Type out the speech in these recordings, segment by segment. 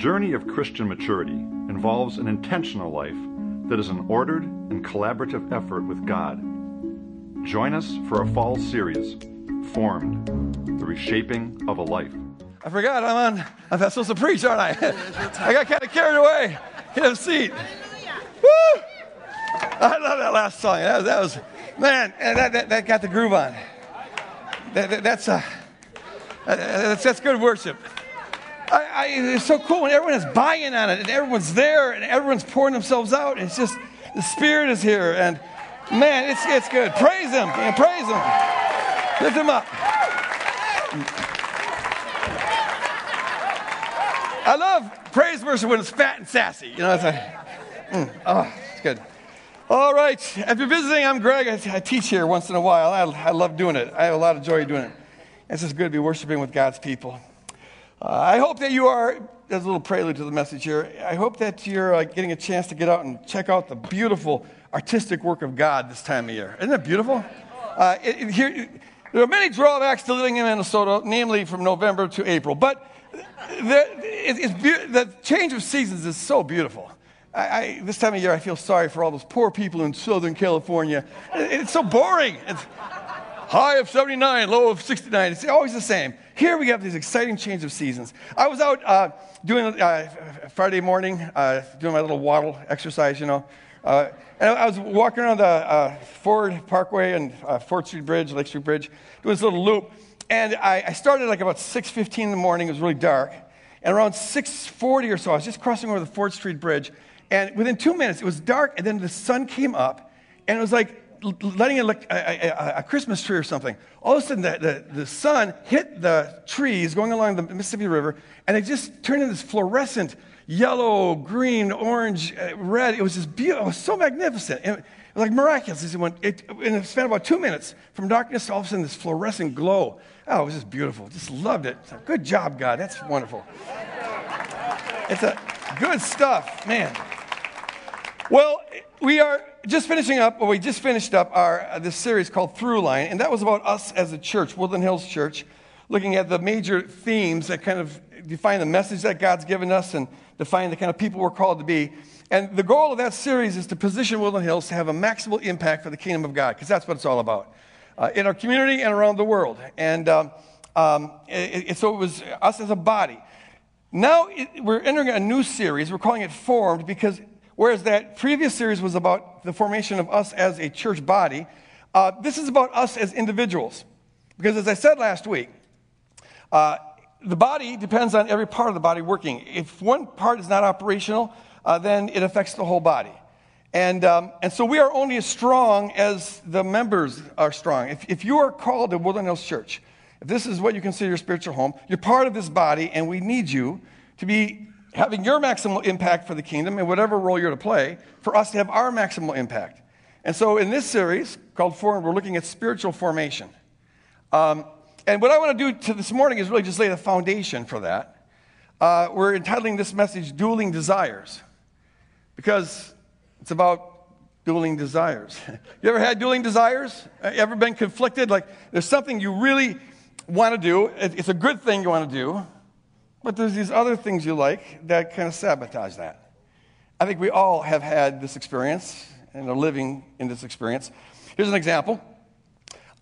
journey of Christian maturity involves an intentional life that is an ordered and collaborative effort with God. Join us for a fall series, Formed The Reshaping of a Life. I forgot I'm on, I'm supposed to preach, aren't I? I got kind of carried away. Get a seat. Woo! I love that last song. That was, that was man, that, that, that got the groove on. That, that, that's, uh, that's, that's good worship. I, I, it's so cool when everyone is buying on it and everyone's there and everyone's pouring themselves out. It's just the Spirit is here and man, it's, it's good. Praise Him. Man, praise Him. Lift Him up. I love praise worship when it's fat and sassy. You know, it's like, mm, oh, it's good. All right. If you're visiting, I'm Greg. I, I teach here once in a while. I, I, love doing it. I have a lot of joy doing it. It's just good to be worshiping with God's people. I hope that you are, as a little prelude to the message here, I hope that you're uh, getting a chance to get out and check out the beautiful artistic work of God this time of year. Isn't that beautiful? Uh, it, it, here, there are many drawbacks to living in Minnesota, namely from November to April, but the, it, the change of seasons is so beautiful. I, I, this time of year, I feel sorry for all those poor people in Southern California. It's so boring. It's high of 79, low of 69. It's always the same. Here we have these exciting change of seasons. I was out uh, doing uh, Friday morning, uh, doing my little waddle exercise, you know. Uh, and I was walking around the uh, Ford Parkway and uh, Fort Street Bridge, Lake Street Bridge, doing this little loop. And I, I started like about 6.15 in the morning. It was really dark. And around 6.40 or so, I was just crossing over the Fort Street Bridge. And within two minutes, it was dark, and then the sun came up, and it was like letting it look a, a, a, Christmas tree or something. All of a sudden, the, the, the, sun hit the trees going along the Mississippi River, and it just turned into this fluorescent yellow, green, orange, uh, red. It was just beautiful. It was so magnificent. It, it was like miraculous. It went, it, in a span of about two minutes, from darkness to all of a sudden this fluorescent glow. Oh, it was just beautiful. Just loved it. Good job, God. That's wonderful. It's a good stuff, man. Well, we are just finishing up, or we just finished up our uh, this series called Throughline, and that was about us as a church, Woodland Hills Church, looking at the major themes that kind of define the message that God's given us and define the kind of people we're called to be. And the goal of that series is to position Woodland Hills to have a maximal impact for the kingdom of God, because that's what it's all about uh, in our community and around the world. And um, um, it, it, so it was us as a body. Now it, we're entering a new series. We're calling it Formed because Whereas that previous series was about the formation of us as a church body, uh, this is about us as individuals. Because as I said last week, uh, the body depends on every part of the body working. If one part is not operational, uh, then it affects the whole body. And, um, and so we are only as strong as the members are strong. If, if you are called to Hills Church, if this is what you consider your spiritual home, you're part of this body, and we need you to be having your maximal impact for the kingdom in whatever role you're to play, for us to have our maximal impact. And so in this series called Form, we're looking at spiritual formation. Um, and what I want to do to this morning is really just lay the foundation for that. Uh, we're entitling this message Dueling Desires because it's about dueling desires. you ever had dueling desires? Uh, ever been conflicted? Like there's something you really want to do, it's a good thing you want to do, but there's these other things you like that kind of sabotage that. I think we all have had this experience and are living in this experience. Here's an example.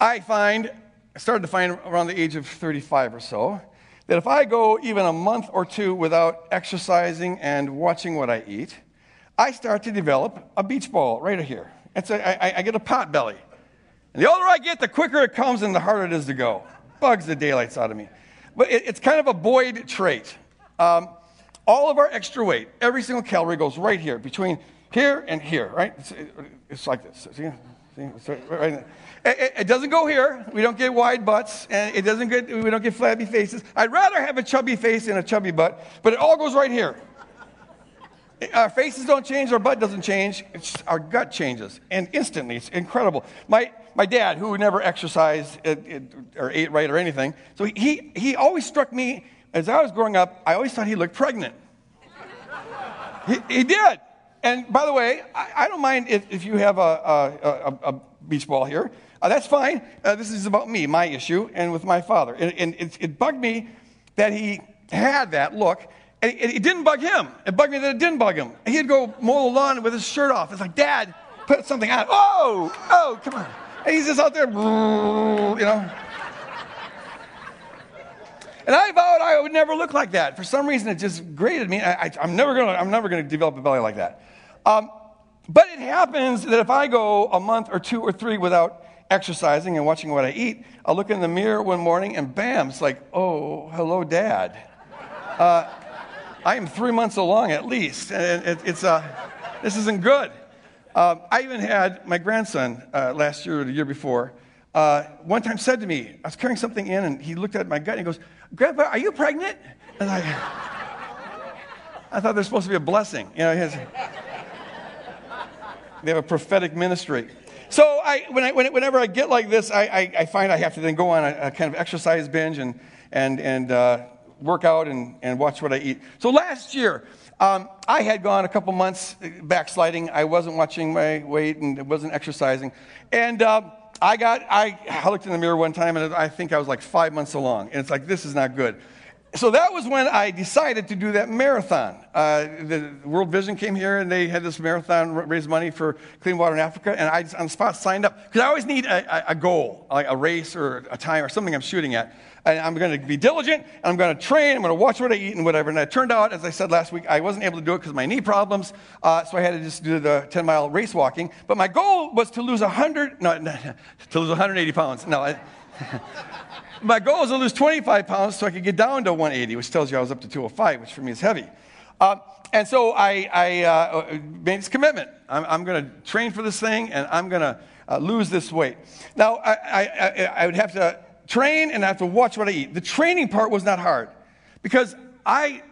I find, I started to find around the age of 35 or so, that if I go even a month or two without exercising and watching what I eat, I start to develop a beach ball right here. It's a, I, I get a pot belly. And the older I get, the quicker it comes and the harder it is to go. Bugs the daylights out of me. But it, it's kind of a Boyd trait. Um, all of our extra weight, every single calorie goes right here, between here and here, right? It's, it's like this. See? It, doesn't go here. We don't get wide butts, and it doesn't get, we don't get flabby faces. I'd rather have a chubby face than a chubby butt, but it all goes right here. Our faces don't change, our butt doesn't change, our gut changes, and instantly. It's incredible. My, my dad, who never exercised or ate right or anything, so he, he always struck me, as I was growing up, I always thought he looked pregnant. he, he did. And by the way, I, I don't mind if, if you have a, a, a, a beach ball here. Uh, that's fine. Uh, this is about me, my issue, and with my father. And, and it, it bugged me that he had that look And it, it didn't bug him. It bugged me that it didn't bug him. He'd go mow the lawn with his shirt off. It's like, Dad, put something on. Oh, oh, come on. And he's just out there, you know. And I vowed I would never look like that. For some reason, it just grated me. I, am never going to. I'm never going to develop a belly like that. Um, but it happens that if I go a month or two or three without exercising and watching what I eat, I'll look in the mirror one morning and bam, it's like, oh, hello, Dad. Uh, I am three months along at least, and it, it's uh, this isn't good. Uh, I even had my grandson uh, last year or the year before. Uh, one time said to me, I was carrying something in, and he looked at my gut and he goes, Grandpa, are you pregnant? And I, I thought there's supposed to be a blessing. You know, has, they have a prophetic ministry. So I, when I, whenever I get like this, I, I, I, find I have to then go on a, a kind of exercise binge and, and, and uh, work out and, and watch what I eat. So last year, um, I had gone a couple months backsliding. I wasn't watching my weight and wasn't exercising. And uh, I got, I, I looked in the mirror one time and I think I was like five months along. And it's like, this is not good. So that was when I decided to do that marathon. Uh, the World Vision came here and they had this marathon, raise money for clean water in Africa. And I on the spot signed up because I always need a, a, goal, like a race or a time or something I'm shooting at. And I'm going to be diligent and I'm going to train. I'm going to watch what I eat and whatever. And it turned out, as I said last week, I wasn't able to do it because of my knee problems. Uh, so I had to just do the 10 mile race walking. But my goal was to lose 100, no, no to lose 180 pounds. No. I, my goal was to lose 25 pounds so I could get down to 180, which tells you I was up to 205, which for me is heavy. Uh, and so I, I uh, made this commitment. I'm, I'm going to train for this thing and I'm going to uh, lose this weight. Now, I, I, I would have to train and I have to watch what I eat. The training part was not hard because I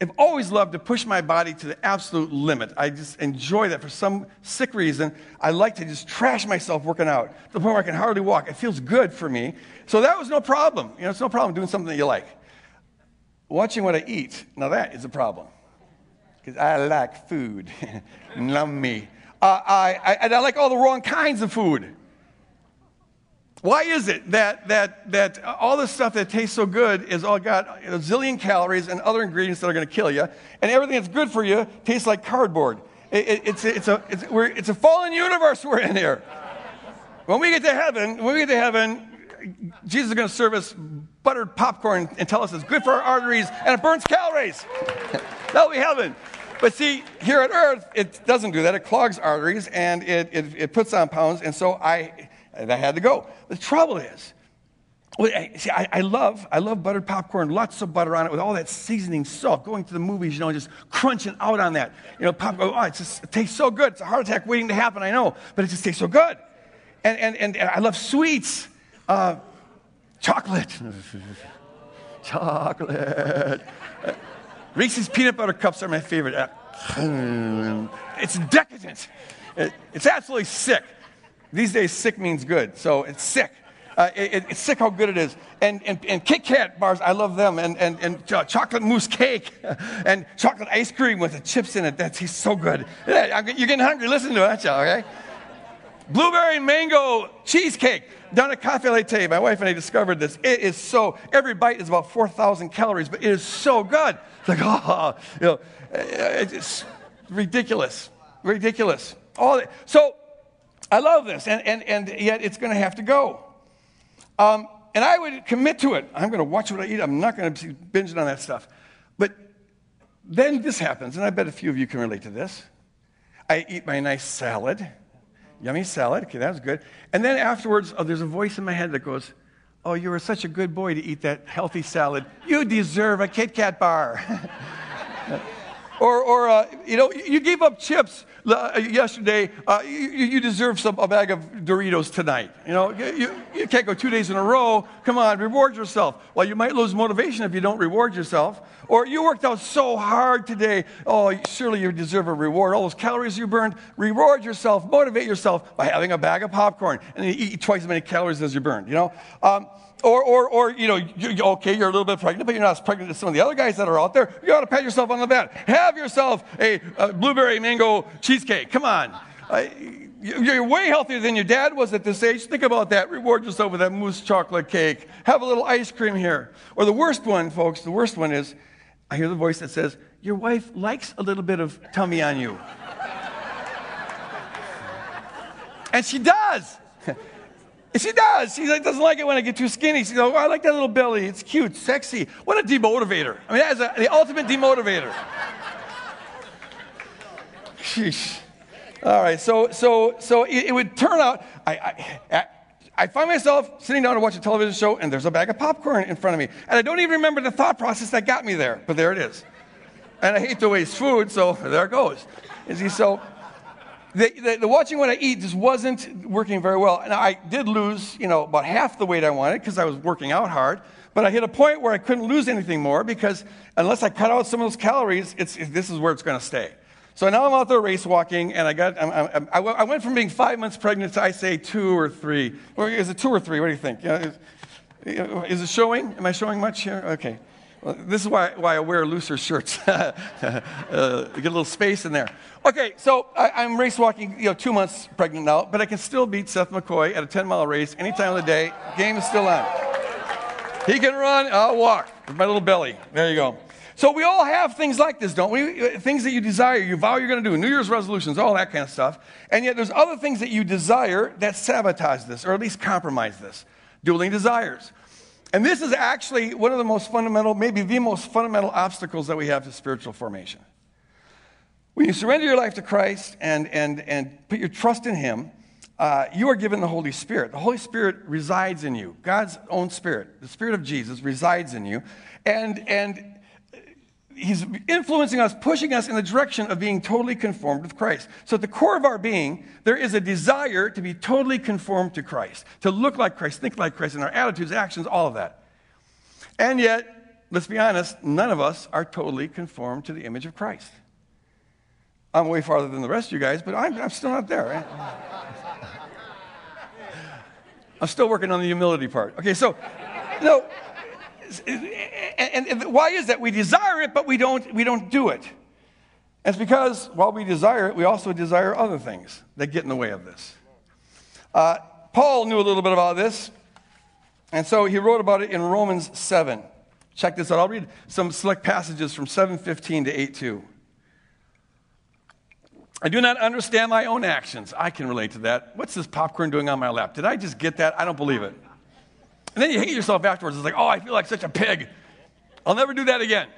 have always loved to push my body to the absolute limit. I just enjoy that for some sick reason. I like to just trash myself working out to the point where I can hardly walk. It feels good for me. So that was no problem. You know, it's no problem doing something that you like. Watching what I eat, now that is a problem. Because I like food. Numb me. Uh, I, I, and I like all the wrong kinds of food. Why is it that, that, that all this stuff that tastes so good is all got a zillion calories and other ingredients that are going to kill you, and everything that's good for you tastes like cardboard? It, it, it's, it's, a, it's, it's a fallen universe we're in here. When we get to heaven, when we get to heaven, Jesus is going to serve us buttered popcorn and tell us it's good for our arteries and it burns calories. That'll be heaven. But see, here on earth, it doesn't do that. It clogs arteries and it, it, it puts on pounds. And so I, and I had to go. The trouble is, see, I, I, love, I love buttered popcorn, lots of butter on it with all that seasoning salt. Going to the movies, you know, just crunching out on that. You know, popcorn, oh, it, just, it tastes so good. It's a heart attack waiting to happen, I know, but it just tastes so good. And, and, and, and I love sweets, uh, chocolate. chocolate. Reese's peanut butter cups are my favorite. It's decadent. It's absolutely sick. These days, sick means good, so it's sick. Uh, it, it's sick how good it is. And, and, and Kit Kat bars, I love them. And, and, and uh, chocolate mousse cake and chocolate ice cream with the chips in it. That tastes so good. Yeah, you're getting hungry. Listen to it, you? Okay? Blueberry mango cheesecake down at Cafe Latte. My wife and I discovered this. It is so, every bite is about 4,000 calories, but it is so good. It's like, oh, you know, it's ridiculous. Ridiculous. All that. So, I love this, and, and, and yet it's going to have to go. Um, and I would commit to it. I'm going to watch what I eat. I'm not going to be binging on that stuff. But then this happens, and I bet a few of you can relate to this. I eat my nice salad, yummy salad. Okay, that was good. And then afterwards, oh, there's a voice in my head that goes, Oh, you were such a good boy to eat that healthy salad. You deserve a Kit Kat bar. or, or uh, you know, you gave up chips uh, yesterday, uh, you, you, deserve some, a bag of Doritos tonight. You know, you, you can't go two days in a row. Come on, reward yourself. Well, you might lose motivation if you don't reward yourself. Or you worked out so hard today. Oh, surely you deserve a reward. All those calories you burned, reward yourself, motivate yourself by having a bag of popcorn and eat twice as many calories as you burned. You know. Um, or, or, or you know, you, okay, you're a little bit pregnant, but you're not as pregnant as some of the other guys that are out there. You ought to pat yourself on the back. Have yourself a, a blueberry mango cheesecake. Come on. You're way healthier than your dad was at this age. Think about that. Reward yourself with that mousse chocolate cake. Have a little ice cream here. Or the worst one, folks, the worst one is I hear the voice that says, Your wife likes a little bit of tummy on you. and she does. she does. She doesn't like it when I get too skinny. She goes, oh, I like that little belly. It's cute, sexy. What a demotivator. I mean, that is a, the ultimate demotivator. Sheesh. All right, so so so it, it would turn out I, I, I find myself sitting down to watch a television show, and there's a bag of popcorn in front of me, and I don't even remember the thought process that got me there, but there it is. And I hate to waste food, so there it goes. Is he so? The, the, the, watching what I eat just wasn't working very well. And I did lose, you know, about half the weight I wanted because I was working out hard. But I hit a point where I couldn't lose anything more because unless I cut out some of those calories, it's, this is where it's going to stay. So now I'm out there race walking, and I got I'm, I'm, i I went from being five months pregnant to I say two or three. Or is it two or three? What do you think? Is, it showing? Am I showing much here? Okay. This is why, why I wear looser shirts. uh, get a little space in there. Okay, so I, am race walking, you know, two months pregnant now, but I can still beat Seth McCoy at a 10 mile race any time of the day. Game is still on. He can run, I'll walk with my little belly. There you go. So we all have things like this, don't we? Things that you desire, you vow you're going to do, New Year's resolutions, all that kind of stuff. And yet there's other things that you desire that sabotage this, or at least compromise this. Dueling desires. And this is actually one of the most fundamental, maybe the most fundamental obstacles that we have to spiritual formation. When you surrender your life to Christ and, and, and put your trust in Him, uh, you are given the Holy Spirit. The Holy Spirit resides in you. God's own Spirit, the Spirit of Jesus, resides in you. And, and he's influencing us, pushing us in the direction of being totally conformed with Christ. So at the core of our being, there is a desire to be totally conformed to Christ, to look like Christ, think like Christ in our attitudes, actions, all of that. And yet, let's be honest, none of us are totally conformed to the image of Christ. I'm way farther than the rest of you guys, but I'm, I'm still not there. Right? I'm still working on the humility part. Okay, so, no, and, and, why is that? We desire it, but we don't, we don't do it. it's because while we desire it, we also desire other things that get in the way of this. Uh, Paul knew a little bit about this, and so he wrote about it in Romans 7. Check this out. I'll read some select passages from 7:15 to 8:2. I do not understand my own actions. I can relate to that. What's this popcorn doing on my lap? Did I just get that? I don't believe it. And then you hate yourself afterwards. It's like, oh, I feel like such a pig. I'll never do that again.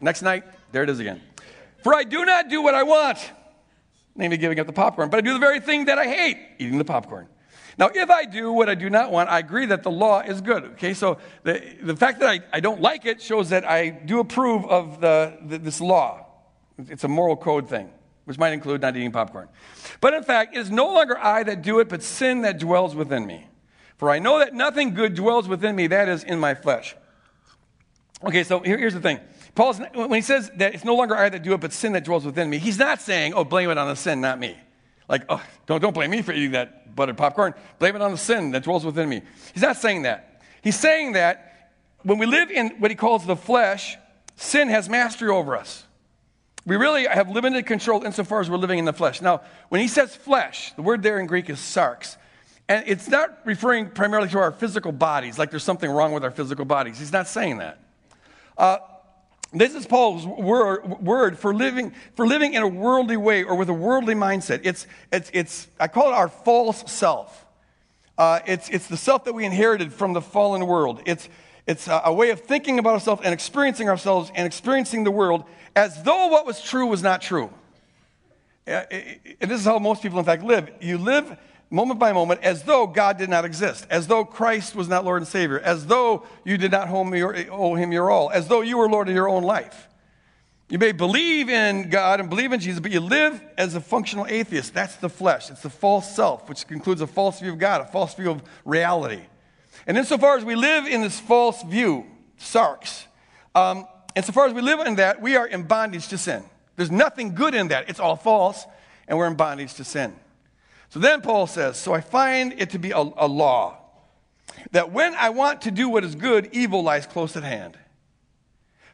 Next night, there it is again. For I do not do what I want, namely giving up the popcorn, but I do the very thing that I hate, eating the popcorn. Now, if I do what I do not want, I agree that the law is good. Okay, so the, the fact that I, I don't like it shows that I do approve of the, the, this law. It's a moral code thing, which might include not eating popcorn. But in fact, it is no longer I that do it, but sin that dwells within me. For I know that nothing good dwells within me, that is in my flesh. Okay, so here, here's the thing. Paul's, when he says that it's no longer I that do it, but sin that dwells within me, he's not saying, oh, blame it on the sin, not me. Like, oh, don't, don't blame me for eating that buttered popcorn. Blame it on the sin that dwells within me. He's not saying that. He's saying that when we live in what he calls the flesh, sin has mastery over us. We really have limited control insofar as we're living in the flesh. Now, when he says flesh, the word there in Greek is sarx. And it's not referring primarily to our physical bodies, like there's something wrong with our physical bodies. He's not saying that. Uh, this is Paul's word, word, for, living, for living in a worldly way or with a worldly mindset. It's, it's, it's I call it our false self. Uh, it's, it's the self that we inherited from the fallen world. It's, it's a, a way of thinking about ourselves and experiencing ourselves and experiencing the world as though what was true was not true. Uh, and this is how most people, in fact, live. You live moment by moment as though God did not exist, as though Christ was not Lord and Savior, as though you did not owe him your all, as though you were Lord of your own life. You may believe in God and believe in Jesus, but you live as a functional atheist. That's the flesh. It's the false self, which includes a false view of God, a false view of reality. And insofar as we live in this false view, sarx, um, insofar as we live in that, we are in bondage to sin. There's nothing good in that. It's all false, and we're in bondage to sin. So then Paul says, So I find it to be a, a law that when I want to do what is good, evil lies close at hand.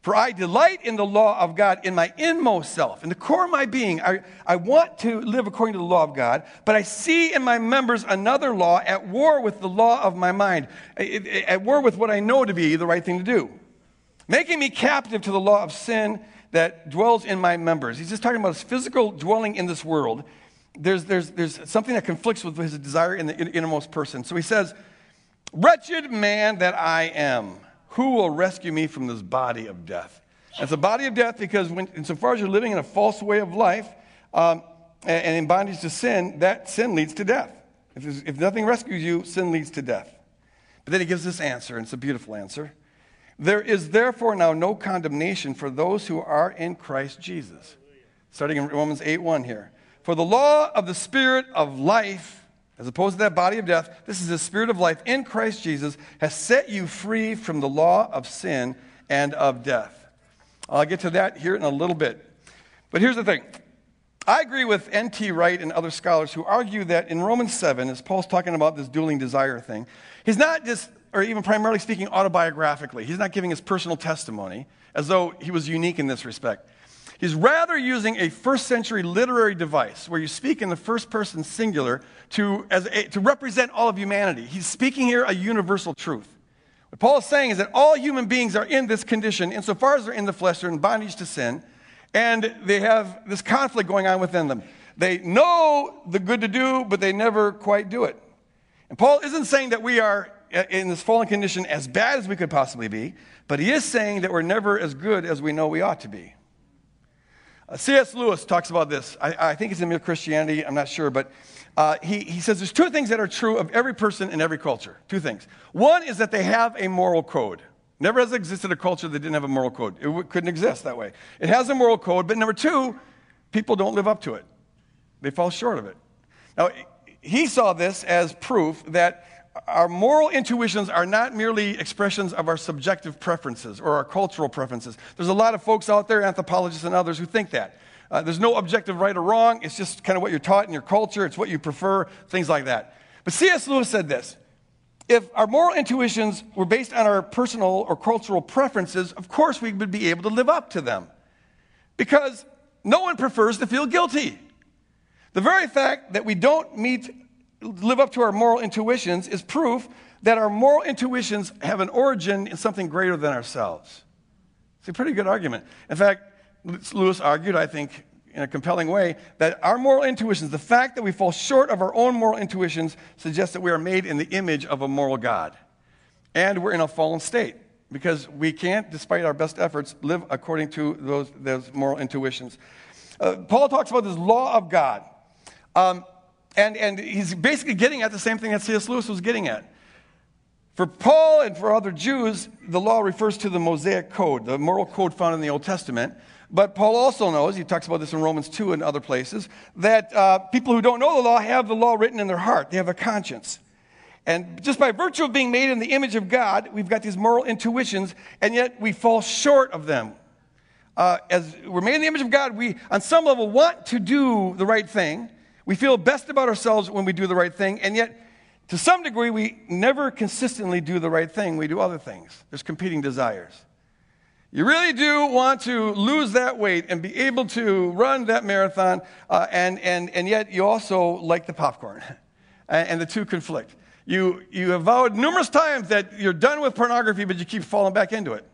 For I delight in the law of God in my inmost self, in the core of my being. I, I want to live according to the law of God, but I see in my members another law at war with the law of my mind, at war with what I know to be the right thing to do. making me captive to the law of sin that dwells in my members. He's just talking about his physical dwelling in this world. There's, there's, there's something that conflicts with his desire in the innermost person. So he says, Wretched man that I am, who will rescue me from this body of death? It's a body of death because, when, insofar as you're living in a false way of life um, and, and in bondage to sin, that sin leads to death. If, if nothing rescues you, sin leads to death. But then he gives this answer, and it's a beautiful answer. There is therefore now no condemnation for those who are in Christ Jesus. Starting in Romans 8 1 here. For the law of the Spirit of life, as opposed to that body of death, this is the Spirit of life in Christ Jesus, has set you free from the law of sin and of death. I'll get to that here in a little bit. But here's the thing I agree with N.T. Wright and other scholars who argue that in Romans 7, as Paul's talking about this dueling desire thing, he's not just, or even primarily speaking autobiographically, he's not giving his personal testimony as though he was unique in this respect. He's rather using a first century literary device where you speak in the first person singular to, a, to represent all of humanity. He's speaking here a universal truth. What Paul is saying is that all human beings are in this condition insofar as they're in the flesh, they're in bondage to sin. And they have this conflict going on within them. They know the good to do, but they never quite do it. And Paul isn't saying that we are uh, in this fallen condition as bad as we could possibly be, but he is saying that we're never as good as we know we ought to be. Uh, C.S. Lewis talks about this. I, I, think it's in Mere Christianity, I'm not sure, but uh, he, he says there's two things that are true of every person in every culture. Two things. One is that they have a moral code. Never has existed a culture that didn't have a moral code. It w- couldn't exist that way. It has a moral code, but number two, people don't live up to it. They fall short of it. Now, he saw this as proof that our moral intuitions are not merely expressions of our subjective preferences or our cultural preferences. There's a lot of folks out there, anthropologists and others, who think that. Uh, there's no objective right or wrong. It's just kind of what you're taught in your culture. It's what you prefer, things like that. But C.S. Lewis said this if our moral intuitions were based on our personal or cultural preferences, of course we would be able to live up to them. Because no one prefers to feel guilty. The very fact that we don't meet, live up to our moral intuitions is proof that our moral intuitions have an origin in something greater than ourselves. It's a pretty good argument. In fact, Lewis argued, I think, in a compelling way that our moral intuitions, the fact that we fall short of our own moral intuitions, suggests that we are made in the image of a moral God. And we're in a fallen state because we can't, despite our best efforts, live according to those, those moral intuitions. Uh, Paul talks about this law of God. Um, and, and he's basically getting at the same thing that C.S. Lewis was getting at. For Paul and for other Jews, the law refers to the Mosaic code, the moral code found in the Old Testament. But Paul also knows, he talks about this in Romans 2 and other places, that uh, people who don't know the law have the law written in their heart. They have a conscience. And just by virtue of being made in the image of God, we've got these moral intuitions, and yet we fall short of them. Uh, as we're made in the image of God, we, on some level, want to do the right thing. We feel best about ourselves when we do the right thing, and yet, to some degree, we never consistently do the right thing. We do other things. There's competing desires. You really do want to lose that weight and be able to run that marathon, uh, and, and, and yet you also like the popcorn. and the two conflict. You, you have vowed numerous times that you're done with pornography, but you keep falling back into it.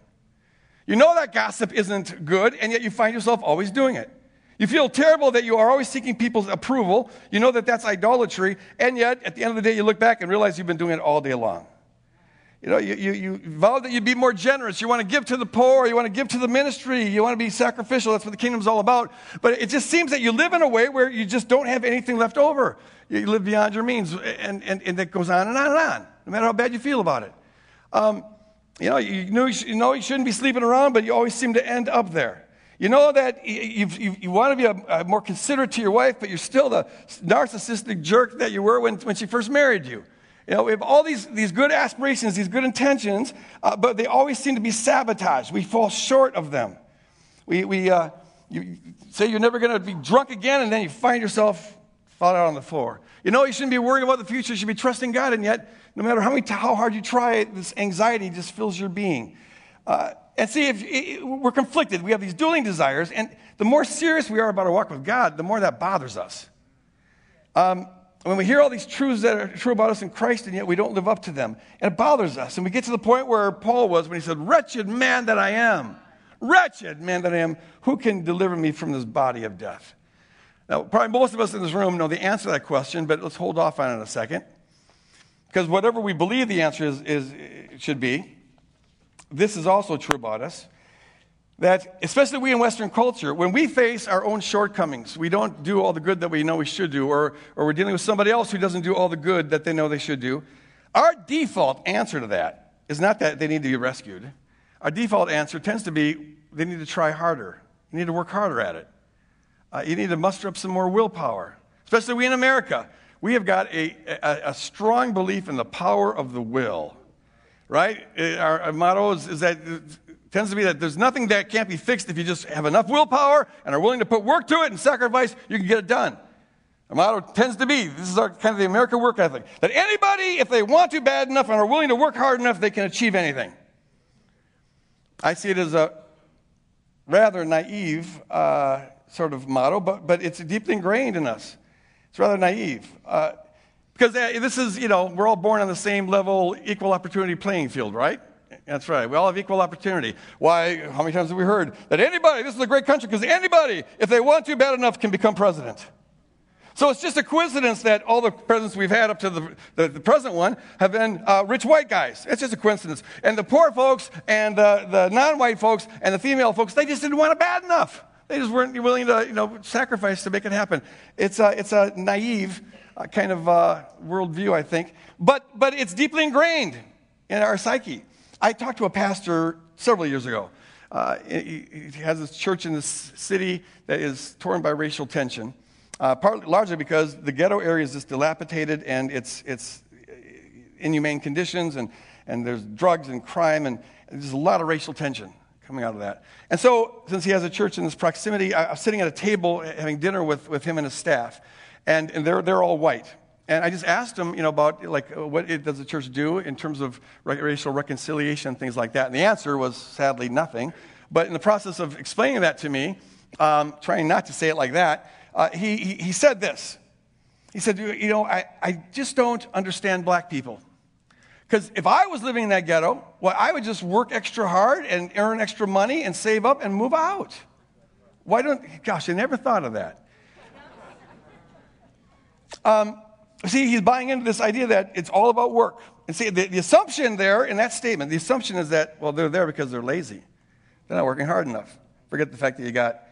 You know that gossip isn't good, and yet you find yourself always doing it. You feel terrible that you are always seeking people's approval. You know that that's idolatry, and yet at the end of the day, you look back and realize you've been doing it all day long. You know, you, you, you vow that you'd be more generous. You want to give to the poor. You want to give to the ministry. You want to be sacrificial. That's what the kingdom's all about. But it just seems that you live in a way where you just don't have anything left over. You live beyond your means. And, and, and that goes on and on and on, no matter how bad you feel about it. Um, you know, you know, you know you shouldn't be sleeping around, but you always seem to end up there. You know that you, you, you want to be a, a more considerate to your wife, but you're still the narcissistic jerk that you were when, when she first married you. You know, we have all these, these good aspirations, these good intentions, uh, but they always seem to be sabotaged. We fall short of them. We, we uh, you say you're never going to be drunk again, and then you find yourself fall out on the floor. You know, you shouldn't be worrying about the future. You should be trusting God, and yet, no matter how, many, how hard you try it, this anxiety just fills your being. Uh, and see, if we're conflicted, we have these dueling desires, and the more serious we are about our walk with God, the more that bothers us. Um, when we hear all these truths that are true about us in Christ, and yet we don't live up to them, it bothers us. And we get to the point where Paul was when he said, Wretched man that I am, wretched man that I am, who can deliver me from this body of death? Now, probably most of us in this room know the answer to that question, but let's hold off on it a second. Because whatever we believe the answer is, is should be, this is also true about us that, especially we in Western culture, when we face our own shortcomings, we don't do all the good that we know we should do, or, or we're dealing with somebody else who doesn't do all the good that they know they should do, our default answer to that is not that they need to be rescued. Our default answer tends to be they need to try harder. You need to work harder at it. Uh, you need to muster up some more willpower. Especially we in America, we have got a, a, a strong belief in the power of the will, right? Our, our motto is, is that tends to be that there's nothing that can't be fixed if you just have enough willpower and are willing to put work to it and sacrifice, you can get it done. The motto tends to be this is our, kind of the American work ethic that anybody, if they want to bad enough and are willing to work hard enough, they can achieve anything. I see it as a rather naive uh, sort of motto, but, but it's deeply ingrained in us. It's rather naive. Uh, because uh, this is, you know, we're all born on the same level, equal opportunity playing field, right? That's right. We all have equal opportunity. Why? How many times have we heard that anybody, this is a great country because anybody, if they want to bad enough, can become president? So it's just a coincidence that all the presidents we've had up to the, the, the present one have been uh, rich white guys. It's just a coincidence. And the poor folks and the, the non white folks and the female folks, they just didn't want it bad enough. They just weren't willing to you know, sacrifice to make it happen. It's a, it's a naive kind of uh, worldview, I think. But, but it's deeply ingrained in our psyche. I talked to a pastor several years ago. Uh, he, he, has this church in this city that is torn by racial tension, uh, partly, largely because the ghetto area is just dilapidated and it's, it's inhumane conditions and, and there's drugs and crime and, there's a lot of racial tension coming out of that. And so, since he has a church in this proximity, I, was sitting at a table having dinner with, with him and his staff, and, and they're, they're all white. And I just asked him, you know, about like uh, what it, does the church do in terms of racial reconciliation and things like that. And the answer was sadly nothing. But in the process of explaining that to me, um, trying not to say it like that, uh, he, he, he said this. He said, you know, I, I just don't understand black people. Because if I was living in that ghetto, well, I would just work extra hard and earn extra money and save up and move out. Why don't, gosh, I never thought of that. Um, See, he's buying into this idea that it's all about work. And see, the, the, assumption there in that statement, the assumption is that, well, they're there because they're lazy. They're not working hard enough. Forget the fact that you got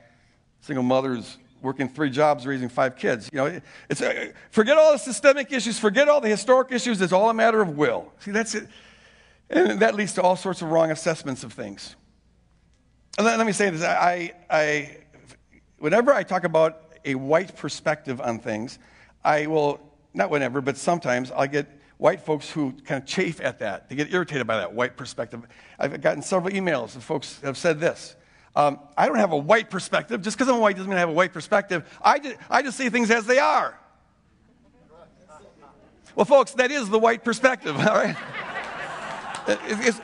single mothers working three jobs, raising five kids. You know, it's, uh, forget all the systemic issues, forget all the historic issues. It's all a matter of will. See, that's it. And that leads to all sorts of wrong assessments of things. And let, let me say this I, I, whenever I talk about a white perspective on things, I will not whenever, but sometimes I get white folks who kind of chafe at that. They get irritated by that white perspective. I've gotten several emails of folks have said this. Um, I don't have a white perspective. Just because I'm white doesn't mean I have a white perspective. I just, I just see things as they are. Well, folks, that is the white perspective, all right? It,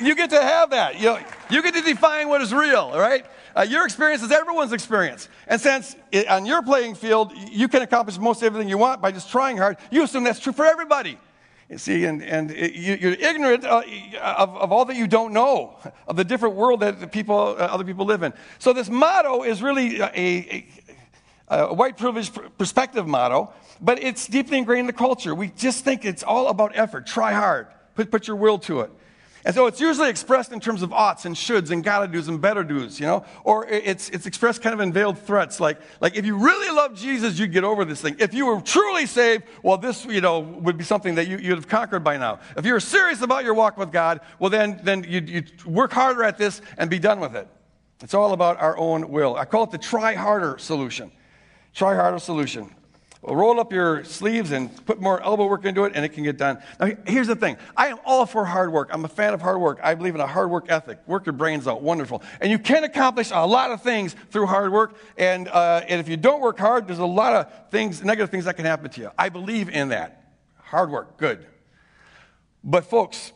you get to have that. You, know, you get to define what is real, all right? Uh, your experience is everyone's experience. And since it, on your playing field, you can accomplish most everything you want by just trying hard, you assume that's true for everybody. You see, and, and it, you, are ignorant uh, of, of, all that you don't know, of the different world that people, uh, other people live in. So this motto is really a, a, a white privilege perspective motto, but it's deeply ingrained in the culture. We just think it's all about effort. Try hard. Put, put your will to it. And so it's usually expressed in terms of oughts and shoulds and gotta do's and better do's, you know? Or it's, it's expressed kind of in veiled threats, like, like if you really love Jesus, you'd get over this thing. If you were truly saved, well, this, you know, would be something that you, you'd have conquered by now. If you're serious about your walk with God, well, then, then you'd, you'd work harder at this and be done with it. It's all about our own will. I call it the try harder solution. Try harder solution roll up your sleeves and put more elbow work into it, and it can get done. Now, here's the thing I am all for hard work. I'm a fan of hard work. I believe in a hard work ethic. Work your brains out. Wonderful. And you can accomplish a lot of things through hard work. And, uh, and if you don't work hard, there's a lot of things, negative things that can happen to you. I believe in that. Hard work, good. But, folks,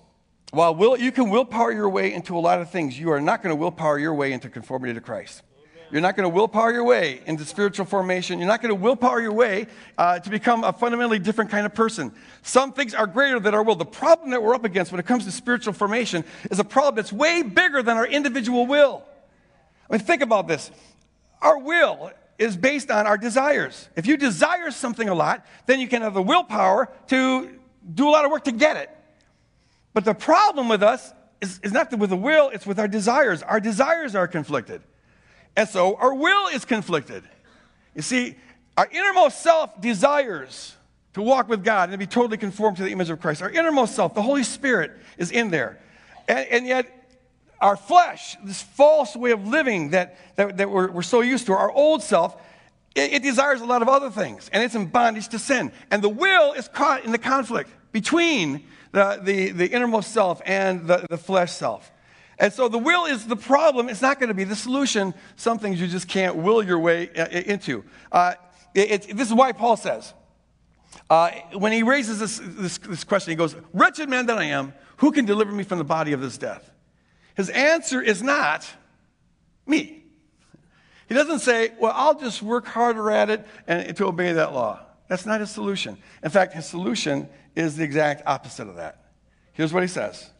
while will, you can willpower your way into a lot of things, you are not going to willpower your way into conformity to Christ. You're not going to willpower your way into spiritual formation. You're not going to willpower your way uh, to become a fundamentally different kind of person. Some things are greater than our will. The problem that we're up against when it comes to spiritual formation is a problem that's way bigger than our individual will. I mean, think about this. Our will is based on our desires. If you desire something a lot, then you can have the willpower to do a lot of work to get it. But the problem with us is, is not with the will, it's with our desires. Our desires are conflicted. And so our will is conflicted. You see, our innermost self desires to walk with God and to be totally conformed to the image of Christ. Our innermost self, the Holy Spirit, is in there. And, and yet, our flesh, this false way of living that, that, that we're, we're so used to, our old self, it, it desires a lot of other things, and it's in bondage to sin. And the will is caught in the conflict between the, the, the innermost self and the, the flesh self. And so the will is the problem. It's not going to be the solution. Some things you just can't will your way uh, into. Uh, it, it, this is why Paul says, uh, when he raises this, this, this question, he goes, Wretched man that I am, who can deliver me from the body of this death? His answer is not me. He doesn't say, Well, I'll just work harder at it and to obey that law. That's not his solution. In fact, his solution is the exact opposite of that. Here's what he says.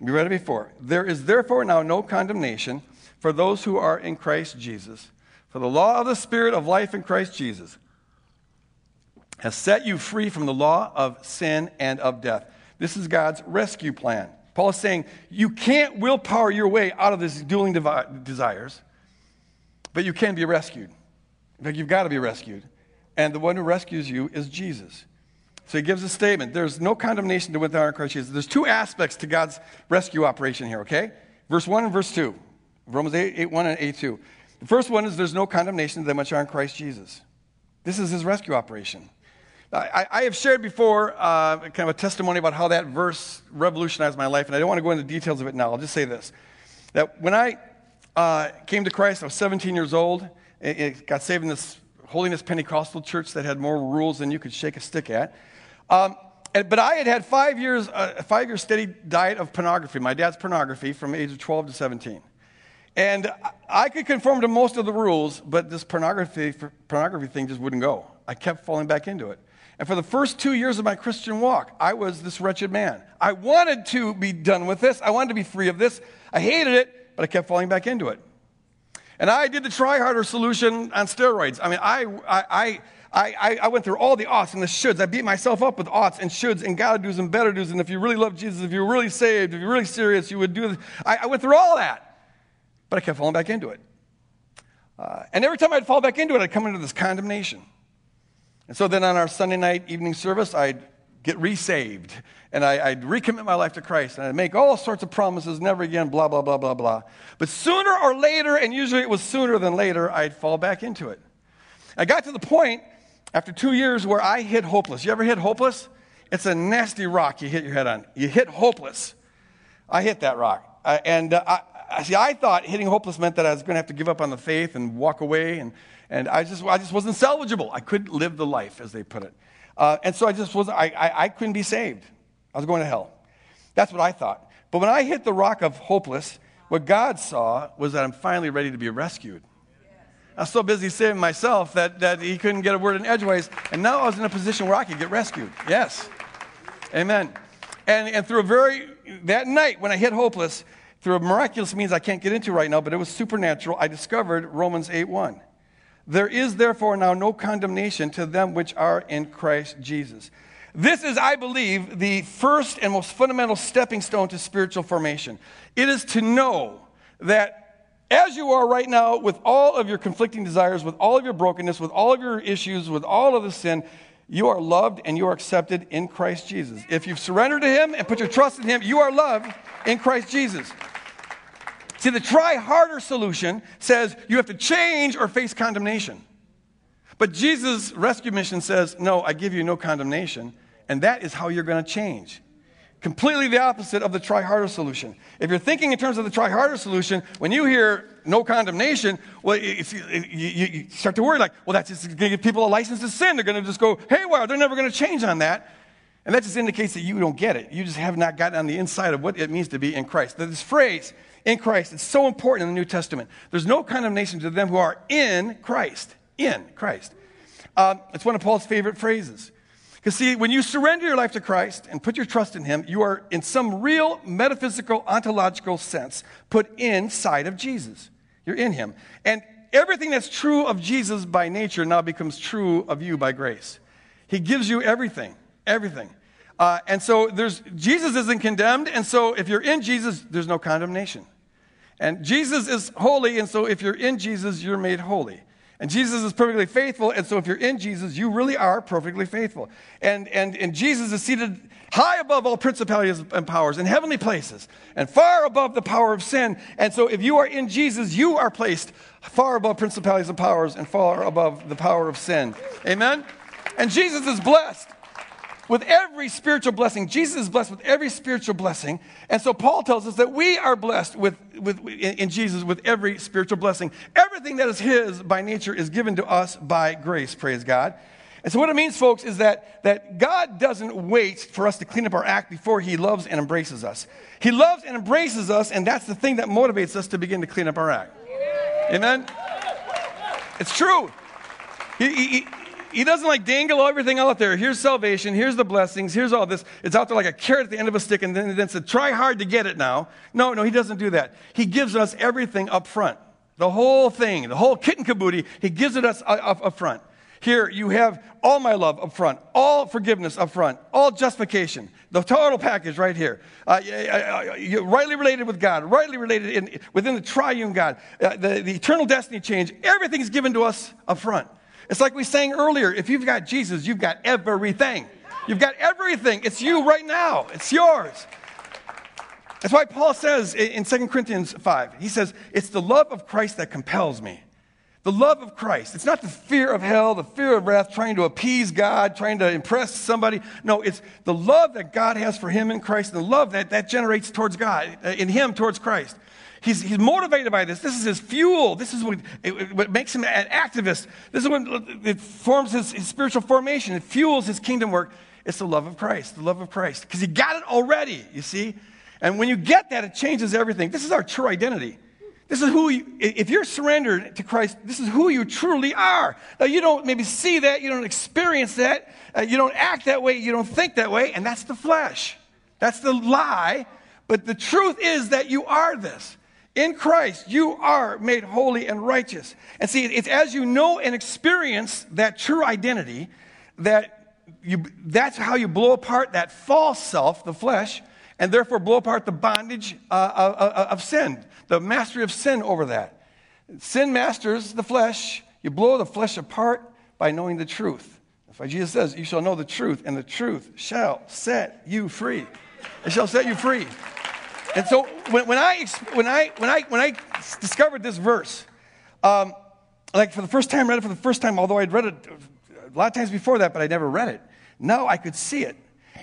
We read it before. There is therefore now no condemnation for those who are in Christ Jesus. For the law of the Spirit of life in Christ Jesus has set you free from the law of sin and of death. This is God's rescue plan. Paul is saying you can't willpower your way out of these dueling desires, but you can be rescued. In fact, you've got to be rescued. And the one who rescues you is Jesus. So he gives a statement. There's no condemnation to within our Christ Jesus. There's two aspects to God's rescue operation here, okay? Verse 1 and verse 2. Romans 8, 8 1 and 8 2. The first one is there's no condemnation to them which are in Christ Jesus. This is his rescue operation. I, I have shared before uh, kind of a testimony about how that verse revolutionized my life, and I don't want to go into details of it now. I'll just say this that when I uh, came to Christ, I was 17 years old. It got saved in this Holiness Pentecostal church that had more rules than you could shake a stick at. Um, but I had had five years, uh, five years steady diet of pornography, my dad's pornography, from age of 12 to 17. And I could conform to most of the rules, but this pornography, pornography thing just wouldn't go. I kept falling back into it. And for the first two years of my Christian walk, I was this wretched man. I wanted to be done with this. I wanted to be free of this. I hated it, but I kept falling back into it. And I did the try harder solution on steroids. I mean, I, I, I, I, went through all the oughts and the shoulds. I beat myself up with oughts and shoulds and gotta do's and better do's. And if you really love Jesus, if you're really saved, if you're really serious, you would do this. I, I went through all that. But I kept falling back into it. Uh, and every time I'd fall back into it, I'd come into this condemnation. And so then on our Sunday night evening service, I'd get resaved and I, would recommit my life to Christ and I'd make all sorts of promises, never again, blah, blah, blah, blah, blah. But sooner or later, and usually it was sooner than later, I'd fall back into it. I got to the point after two years where I hit hopeless. You ever hit hopeless? It's a nasty rock you hit your head on. You hit hopeless. I hit that rock. And uh, I, see, I thought hitting hopeless meant that I was going to have to give up on the faith and walk away. And, and I, just, I just wasn't salvageable. I couldn't live the life, as they put it. Uh, and so I just wasn't, I, I, I couldn't be saved. I was going to hell. That's what I thought. But when I hit the rock of hopeless, what God saw was that I'm finally ready to be rescued. I was so busy saving myself that, that he couldn't get a word in edgeways. And now I was in a position where I could get rescued. Yes. Amen. And, and through a very, that night when I hit hopeless, through a miraculous means I can't get into right now, but it was supernatural, I discovered Romans 8 1. There is therefore now no condemnation to them which are in Christ Jesus. This is, I believe, the first and most fundamental stepping stone to spiritual formation. It is to know that as you are right now, with all of your conflicting desires, with all of your brokenness, with all of your issues, with all of the sin, you are loved and you are accepted in Christ Jesus. If you've surrendered to Him and put your trust in Him, you are loved in Christ Jesus. See, the try harder solution says you have to change or face condemnation. But Jesus' rescue mission says, no, I give you no condemnation, and that is how you're going to change. Completely the opposite of the try harder solution. If you're thinking in terms of the try harder solution, when you hear no condemnation, well, if you, you, you start to worry like, well, that's just going to give people a license to sin. They're going to just go haywire. They're never going to change on that. And that just indicates that you don't get it. You just have not gotten on the inside of what it means to be in Christ. This phrase, In Christ. It's so important in the New Testament. There's no condemnation to them who are in Christ. In Christ. Um, it's one of Paul's favorite phrases. Because, see, when you surrender your life to Christ and put your trust in Him, you are, in some real metaphysical, ontological sense, put inside of Jesus. You're in Him. And everything that's true of Jesus by nature now becomes true of you by grace. He gives you everything, everything. Uh, and so there's, Jesus isn't condemned, and so if you're in Jesus, there's no condemnation. And Jesus is holy, and so if you're in Jesus, you're made holy. And Jesus is perfectly faithful, and so if you're in Jesus, you really are perfectly faithful. And, and, and Jesus is seated high above all principalities and powers in heavenly places, and far above the power of sin. And so if you are in Jesus, you are placed far above principalities and powers and far above the power of sin. Amen? And Jesus is blessed with every spiritual blessing. Jesus is blessed with every spiritual blessing. And so Paul tells us that we are blessed with, with, in, Jesus with every spiritual blessing. Everything that is his by nature is given to us by grace, praise God. And so what it means, folks, is that, that God doesn't wait for us to clean up our act before he loves and embraces us. He loves and embraces us, and that's the thing that motivates us to begin to clean up our act. Amen? It's true. He, he, he doesn't like dangle everything out there. Here's salvation. Here's the blessings. Here's all this. It's out there like a carrot at the end of a stick, and then, then said, try hard to get it now. No, no, he doesn't do that. He gives us everything up front. The whole thing, the whole kit and caboodle, he gives it us up, front. Here you have all my love up front, all forgiveness up front, all justification, the total package right here. Uh, rightly related with God, rightly related in, within the triune God, uh, the, the eternal destiny change. Everything's given to us up front. It's like we sang earlier if you've got Jesus, you've got everything. You've got everything. It's you right now, it's yours. That's why Paul says in 2 Corinthians 5, he says, It's the love of Christ that compels me. The love of Christ. It's not the fear of hell, the fear of wrath, trying to appease God, trying to impress somebody. No, it's the love that God has for him in Christ, the love that that generates towards God, uh, in him towards Christ. He's, he's motivated by this. This is his fuel. This is what, it, what makes him an activist. This is what it forms his, his spiritual formation. It fuels his kingdom work. It's the love of Christ, the love of Christ. Because he got it already, you see? And when you get that, it changes everything. This is our true identity. This is who you, if you're surrendered to Christ, this is who you truly are. Now, you don't maybe see that, you don't experience that, uh, you don't act that way, you don't think that way, and that's the flesh. That's the lie. But the truth is that you are this. In Christ, you are made holy and righteous. And see, it's as you know and experience that true identity that you, that's how you blow apart that false self, the flesh, and therefore blow apart the bondage uh, of, of sin, the mastery of sin over that. Sin masters the flesh. You blow the flesh apart by knowing the truth. That's why Jesus says, You shall know the truth, and the truth shall set you free. It shall set you free. And so when, when, I, when, I, when, I, when I discovered this verse, um, like for the first time, read it for the first time, although I'd read it a lot of times before that, but I never read it. Now I could see it.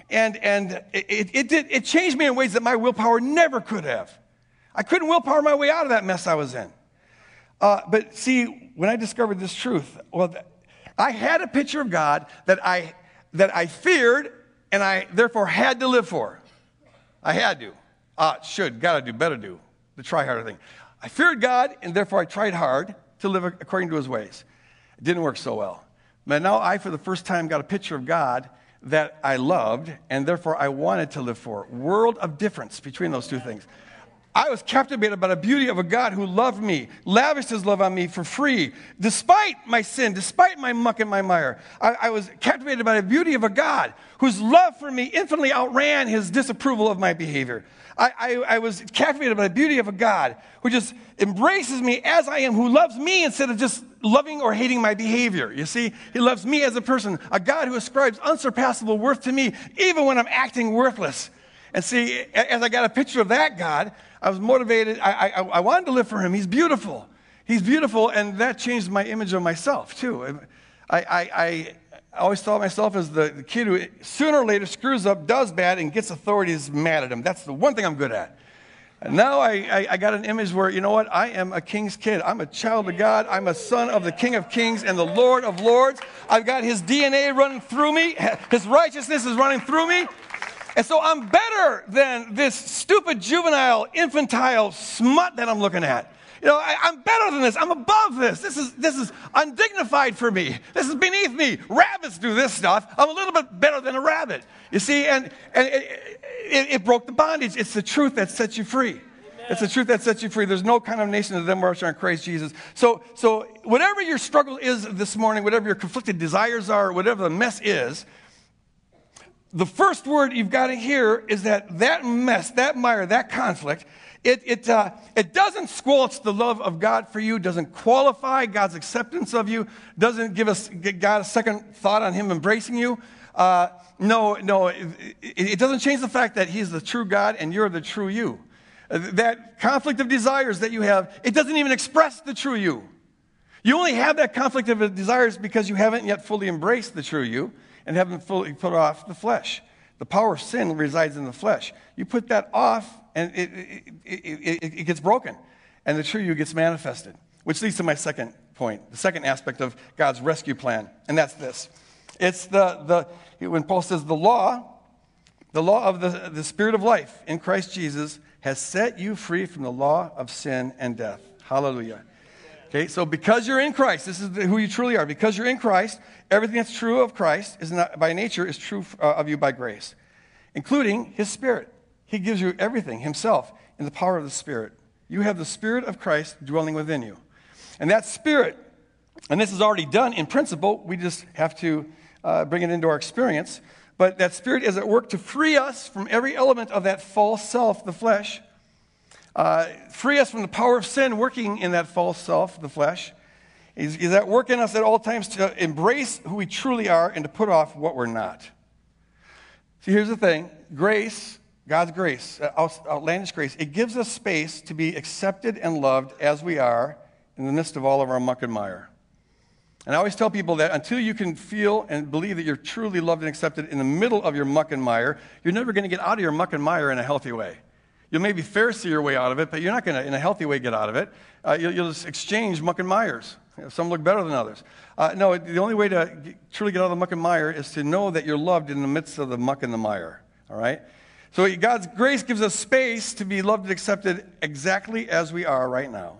And, and it, it, did, it changed me in ways that my willpower never could have. I couldn't willpower my way out of that mess I was in. Uh, but see, when I discovered this truth, well, I had a picture of God that I, that I feared and I therefore had to live for. I had to ought, should, gotta do, better do, the try harder thing. I feared God, and therefore I tried hard to live according to his ways. It didn't work so well. But now I, for the first time, got a picture of God that I loved, and therefore I wanted to live for. World of difference between those two things. I was captivated by the beauty of a God who loved me, lavished his love on me for free, despite my sin, despite my muck and my mire. I, I, was captivated by the beauty of a God whose love for me infinitely outran his disapproval of my behavior. I, I, I was captivated by the beauty of a God who just embraces me as I am, who loves me instead of just loving or hating my behavior. You see, he loves me as a person, a God who ascribes unsurpassable worth to me, even when I'm acting worthless. And see, as I got a picture of that God, I was motivated. I, I, I wanted to live for him. He's beautiful. He's beautiful, and that changed my image of myself, too. I, I, I always thought myself as the, the kid who sooner or later screws up, does bad, and gets authorities mad at him. That's the one thing I'm good at. And now I, I, I, got an image where, you know what? I am a king's kid. I'm a child of God. I'm a son of the King of Kings and the Lord of Lords. I've got his DNA running through me, his righteousness is running through me. And so I'm better than this stupid, juvenile, infantile smut that I'm looking at. You know, I, am better than this. I'm above this. This is, this is undignified for me. This is beneath me. Rabbits do this stuff. I'm a little bit better than a rabbit. You see, and, and it, it, it broke the bondage. It's the truth that sets you free. It's the truth that sets you free. There's no condemnation of them which are in Christ Jesus. So, so whatever your struggle is this morning, whatever your conflicted desires are, whatever the mess is, the first word you've got to hear is that that mess, that mire, that conflict, it, it, uh, it doesn't squelch the love of God for you, doesn't qualify God's acceptance of you, doesn't give us God a second thought on Him embracing you. Uh, no, no, it, it, doesn't change the fact that He's the true God and you're the true you. Uh, that conflict of desires that you have, it doesn't even express the true you. You only have that conflict of desires because you haven't yet fully embraced the true you and haven't fully put off the flesh. The power of sin resides in the flesh. You put that off, and it, it, it, it, gets broken, and the true you gets manifested. Which leads to my second point, the second aspect of God's rescue plan, and that's this. It's the, the when Paul says the law, the law of the, the Spirit of life in Christ Jesus has set you free from the law of sin and death. Hallelujah. Okay, so because you're in Christ, this is who you truly are. Because you're in Christ, everything that's true of Christ is not, by nature is true uh, of you by grace, including His Spirit. He gives you everything Himself in the power of the Spirit. You have the Spirit of Christ dwelling within you. And that Spirit, and this is already done in principle, we just have to uh, bring it into our experience. But that Spirit is at work to free us from every element of that false self, the flesh uh, free us from the power of sin working in that false self, the flesh. He's, he's at work in us at all times to embrace who we truly are and to put off what we're not. See, here's the thing grace, God's grace, uh, outlandish grace, it gives us space to be accepted and loved as we are in the midst of all of our muck and mire. And I always tell people that until you can feel and believe that you're truly loved and accepted in the middle of your muck and mire, you're never going to get out of your muck and mire in a healthy way. You'll maybe Pharisee your way out of it, but you're not going to, in a healthy way, get out of it. Uh, you'll, you'll, just exchange muck and mires. Some look better than others. Uh, no, the only way to get, truly get out of the muck and mire is to know that you're loved in the midst of the muck and the mire. All right? So God's grace gives us space to be loved and accepted exactly as we are right now.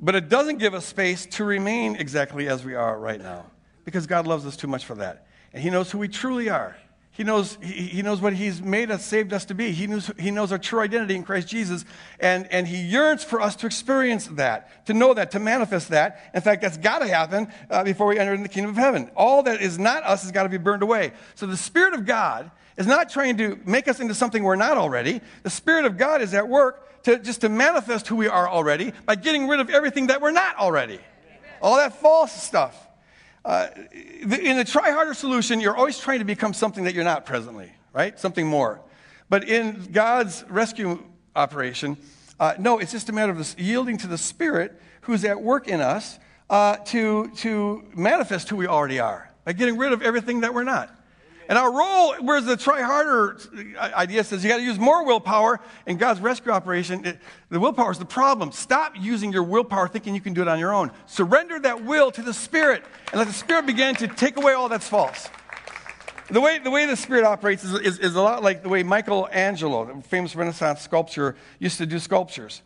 But it doesn't give us space to remain exactly as we are right now because God loves us too much for that. And He knows who we truly are. He knows, he, he knows what He's made us, saved us to be. He knows, he knows our true identity in Christ Jesus. And, and He yearns for us to experience that, to know that, to manifest that. In fact, that's got to happen uh, before we enter in the kingdom of heaven. All that is not us has got to be burned away. So the Spirit of God is not trying to make us into something we're not already. The Spirit of God is at work to just to manifest who we are already by getting rid of everything that we're not already. All that false stuff. Uh, in the try harder solution, you're always trying to become something that you're not presently, right? Something more. But in God's rescue operation, uh, no, it's just a matter of this, yielding to the Spirit who's at work in us uh, to, to manifest who we already are by getting rid of everything that we're not. And our role, whereas the try harder idea says you got to use more willpower in God's rescue operation, it, the willpower is the problem. Stop using your willpower thinking you can do it on your own. Surrender that will to the Spirit and let the Spirit begin to take away all that's false. The way, the way the Spirit operates is, is, is a lot like the way Michelangelo, the famous Renaissance sculptor, used to do sculptures.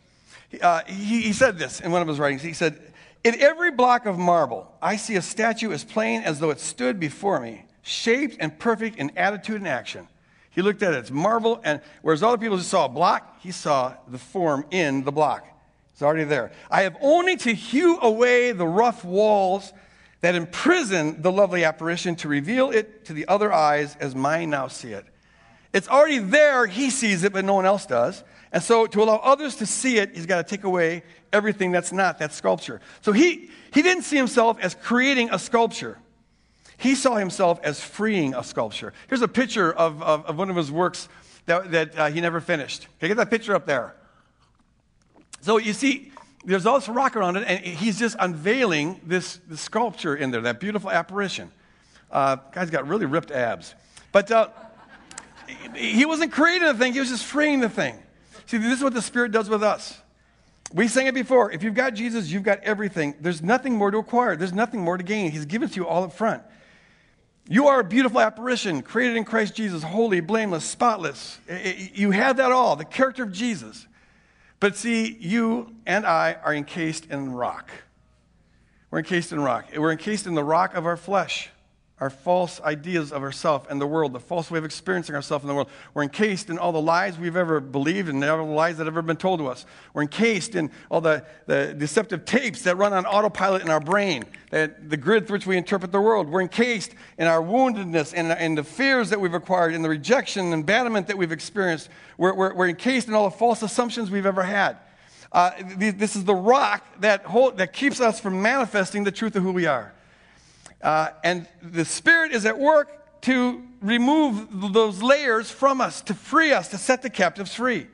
Uh, he, he said this in one of his writings. He said, In every block of marble, I see a statue as plain as though it stood before me shaped and perfect in attitude and action. He looked at it, it's marble, and whereas other people just saw a block, he saw the form in the block. It's already there. I have only to hew away the rough walls that imprison the lovely apparition to reveal it to the other eyes as mine now see it. It's already there, he sees it, but no one else does. And so, to allow others to see it, he's got to take away everything that's not that sculpture. So, he, he didn't see himself as creating a sculpture. He saw himself as freeing a sculpture. Here's a picture of, of, of one of his works that, that uh, he never finished. Okay, get that picture up there. So you see, there's all this rock around it, and he's just unveiling this, this sculpture in there, that beautiful apparition. Uh, guy's got really ripped abs. But uh, he wasn't creating the thing, he was just freeing the thing. See, this is what the Spirit does with us. We sang it before. If you've got Jesus, you've got everything. There's nothing more to acquire, there's nothing more to gain. He's given to you all up front. You are a beautiful apparition, created in Christ Jesus, holy, blameless, spotless. You have that all, the character of Jesus. But see, you and I are encased in rock. We're encased in rock. We're encased in the rock of our flesh our false ideas of ourselves and the world, the false way of experiencing ourselves in the world. We're encased in all the lies we've ever believed and all the lies that have ever been told to us. We're encased in all the, the deceptive tapes that run on autopilot in our brain, that, the grid through which we interpret the world. We're encased in our woundedness and, and the fears that we've acquired, in the rejection and abandonment that we've experienced. We're, we're, we're encased in all the false assumptions we've ever had. Uh, this is the rock that, hold, that keeps us from manifesting the truth of who we are. Uh, and the Spirit is at work to remove those layers from us, to free us, to set the captives free.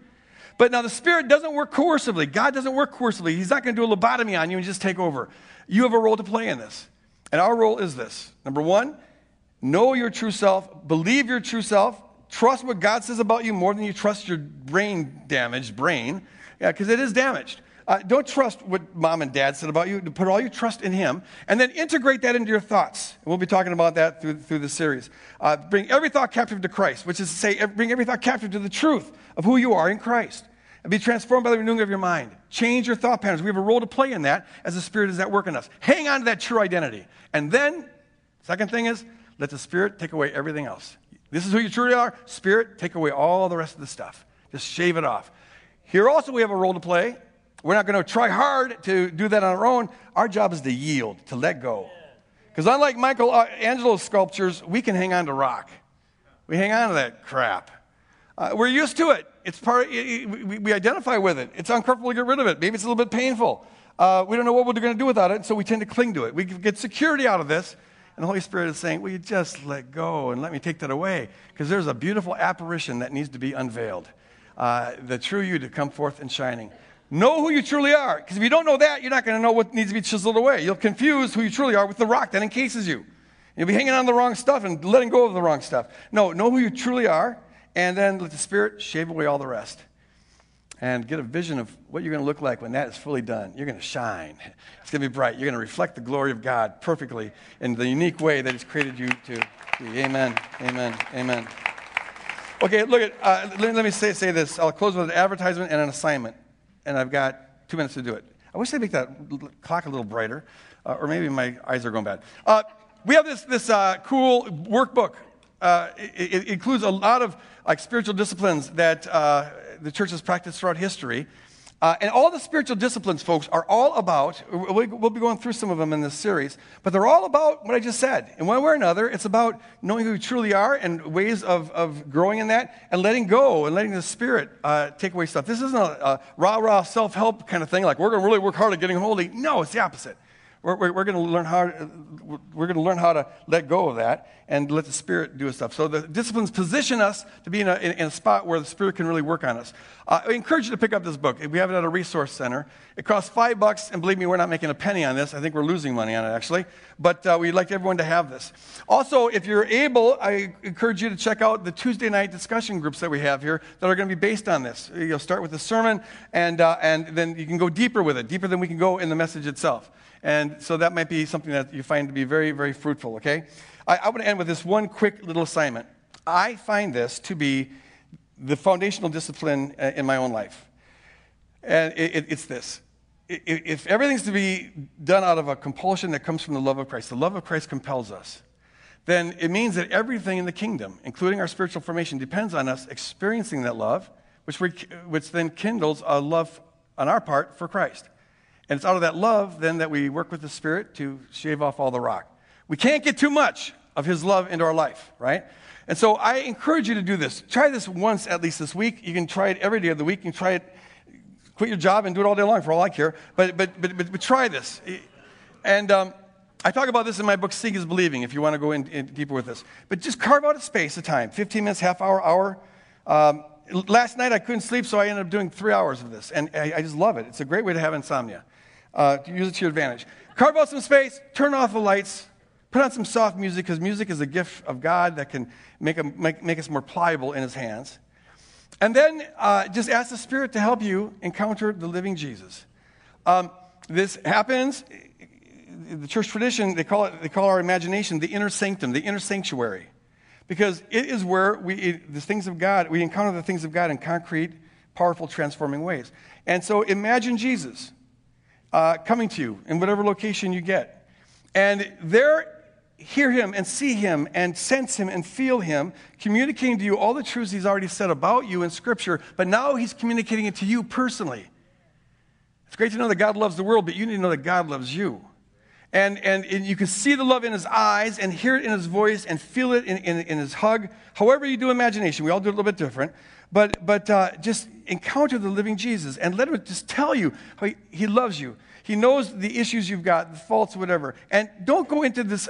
But now the Spirit doesn't work coercively. God doesn't work coercively. He's not going to do a lobotomy on you and just take over. You have a role to play in this. And our role is this number one, know your true self, believe your true self, trust what God says about you more than you trust your brain damaged brain. Yeah, because it is damaged. Uh, don't trust what mom and dad said about you. Put all your trust in Him, and then integrate that into your thoughts. And we'll be talking about that through, through the series. Uh, bring every thought captive to Christ, which is to say, bring every thought captive to the truth of who you are in Christ. And be transformed by the renewing of your mind. Change your thought patterns. We have a role to play in that as the Spirit is at work in us. Hang on to that true identity. And then, second thing is, let the Spirit take away everything else. This is who you truly are. Spirit, take away all the rest of the stuff. Just shave it off. Here also, we have a role to play we're not going to try hard to do that on our own. Our job is to yield, to let go. Because unlike Michelangelo's sculptures, we can hang on to rock. We hang on to that crap. Uh, we're used to it. It's part. We, we, identify with it. It's uncomfortable to get rid of it. Maybe it's a little bit painful. Uh, we don't know what we're going to do without it, so we tend to cling to it. We get security out of this, and the Holy Spirit is saying, "Will you just let go and let me take that away?" Because there's a beautiful apparition that needs to be unveiled, uh, the true you to come forth and shining. Know who you truly are. Because if you don't know that, you're not going to know what needs to be chiseled away. You'll confuse who you truly are with the rock that encases you. You'll be hanging on the wrong stuff and letting go of the wrong stuff. No, know who you truly are, and then let the Spirit shave away all the rest. And get a vision of what you're going to look like when that is fully done. You're going to shine. It's going to be bright. You're going to reflect the glory of God perfectly in the unique way that He's created you to be. Amen. Amen. Amen. Okay, look at, uh, let, let me say, say this. I'll close with an advertisement and an assignment and I've got two minutes to do it. I wish they'd make that clock a little brighter, uh, or maybe my eyes are going bad. Uh, we have this, this uh, cool workbook. Uh, it, it, includes a lot of like spiritual disciplines that uh, the church has practiced throughout history. Uh, and all the spiritual disciplines, folks, are all about, we'll be going through some of them in this series, but they're all about what I just said. In one way or another, it's about knowing who you truly are and ways of, of growing in that and letting go and letting the Spirit uh, take away stuff. This isn't a, a rah rah self help kind of thing, like we're going to really work hard at getting holy. No, it's the opposite. We're, we're, we're going to learn how we're going to learn how to let go of that and let the Spirit do stuff. So the disciplines position us to be in a, in, in a spot where the Spirit can really work on us. Uh, I encourage you to pick up this book. We have it at a resource center. It costs five bucks, and believe me, we're not making a penny on this. I think we're losing money on it actually, but uh, we'd like everyone to have this. Also, if you're able, I encourage you to check out the Tuesday night discussion groups that we have here that are going to be based on this. You'll start with the sermon, and uh, and then you can go deeper with it, deeper than we can go in the message itself. And so that might be something that you find to be very, very fruitful, okay? I, I want to end with this one quick little assignment. I find this to be the foundational discipline uh, in my own life. And it, it, it's this if everything's to be done out of a compulsion that comes from the love of Christ, the love of Christ compels us, then it means that everything in the kingdom, including our spiritual formation, depends on us experiencing that love, which, we, which then kindles a love on our part for Christ. And it's out of that love then that we work with the Spirit to shave off all the rock. We can't get too much of His love into our life, right? And so I encourage you to do this. Try this once at least this week. You can try it every day of the week. You can try it, quit your job and do it all day long for all I care. But, but, but, but, but try this. And um, I talk about this in my book, Seeing is Believing, if you want to go in, in, deeper with this. But just carve out a space, a time 15 minutes, half hour, hour. Um, last night I couldn't sleep, so I ended up doing three hours of this. And I, I just love it. It's a great way to have insomnia uh, use it to your advantage. Carve out some space, turn off the lights, put on some soft music, because music is a gift of God that can make, a, make, make us more pliable in His hands. And then uh, just ask the Spirit to help you encounter the living Jesus. Um, this happens. the church tradition, they call, it, they call our imagination the inner sanctum, the inner sanctuary. Because it is where we, it, the things of God, we encounter the things of God in concrete, powerful, transforming ways. And so imagine Jesus uh, coming to you in whatever location you get. And there, hear him and see him and sense him and feel him, communicating to you all the truths he's already said about you in Scripture, but now he's communicating it to you personally. It's great to know that God loves the world, but you need to know that God loves you. And, and, and you can see the love in his eyes and hear it in his voice and feel it in, in, in his hug. However, you do imagination, we all do it a little bit different. But, but uh, just encounter the living Jesus and let him just tell you how he, he loves you. He knows the issues you've got, the faults, whatever. And don't go into this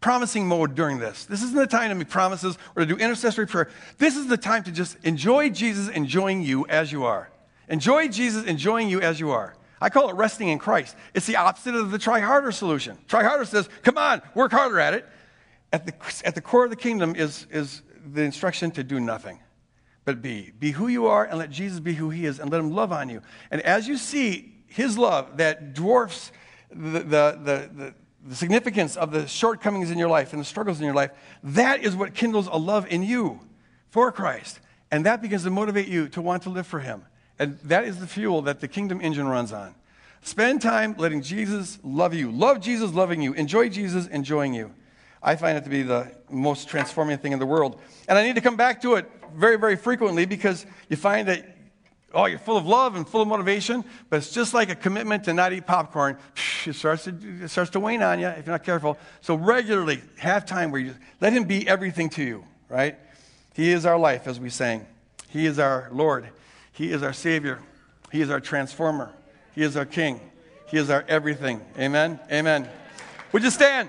promising mode during this. This isn't the time to make promises or to do intercessory prayer. This is the time to just enjoy Jesus enjoying you as you are. Enjoy Jesus enjoying you as you are. I call it resting in Christ. It's the opposite of the try harder solution. Try harder says, come on, work harder at it. At the, at the core of the kingdom is, is the instruction to do nothing, but be. Be who you are and let Jesus be who he is and let him love on you. And as you see his love that dwarfs the, the, the, the the significance of the shortcomings in your life and the struggles in your life, that is what kindles a love in you for Christ. And that begins to motivate you to want to live for Him. And that is the fuel that the kingdom engine runs on. Spend time letting Jesus love you. Love Jesus loving you. Enjoy Jesus enjoying you. I find it to be the most transforming thing in the world. And I need to come back to it very, very frequently because you find that, oh, you're full of love and full of motivation, but it's just like a commitment to not eat popcorn. It starts to, it starts to wane on you if you're not careful. So regularly, have time where you let Him be everything to you, right? He is our life, as we sang. He is our Lord. He is our Savior. He is our transformer. He is our King. He is our everything. Amen? Amen. Would you stand?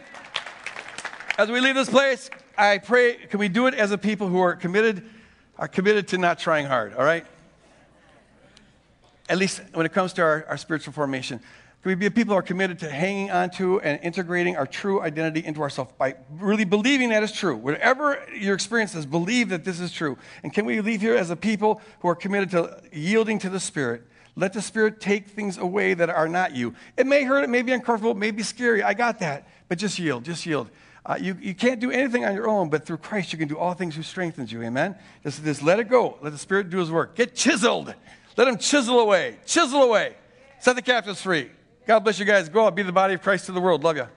As we leave this place, I pray, can we do it as a people who are committed, are committed to not trying hard, all right? At least when it comes to our, our spiritual formation. Can we be a people who are committed to hanging on to and integrating our true identity into ourselves by really believing that is true? Whatever your experience is, believe that this is true. And can we leave here as a people who are committed to yielding to the Spirit? Let the Spirit take things away that are not you. It may hurt, it may be uncomfortable, it may be scary. I got that. But just yield, just yield. Uh, you, you can't do anything on your own, but through Christ you can do all things who strengthens you. Amen? Just, just let it go. Let the Spirit do His work. Get chiseled. Let Him chisel away. Chisel away. Set the captives free. God bless you guys. Go out, be the body of Christ to the world. Love you.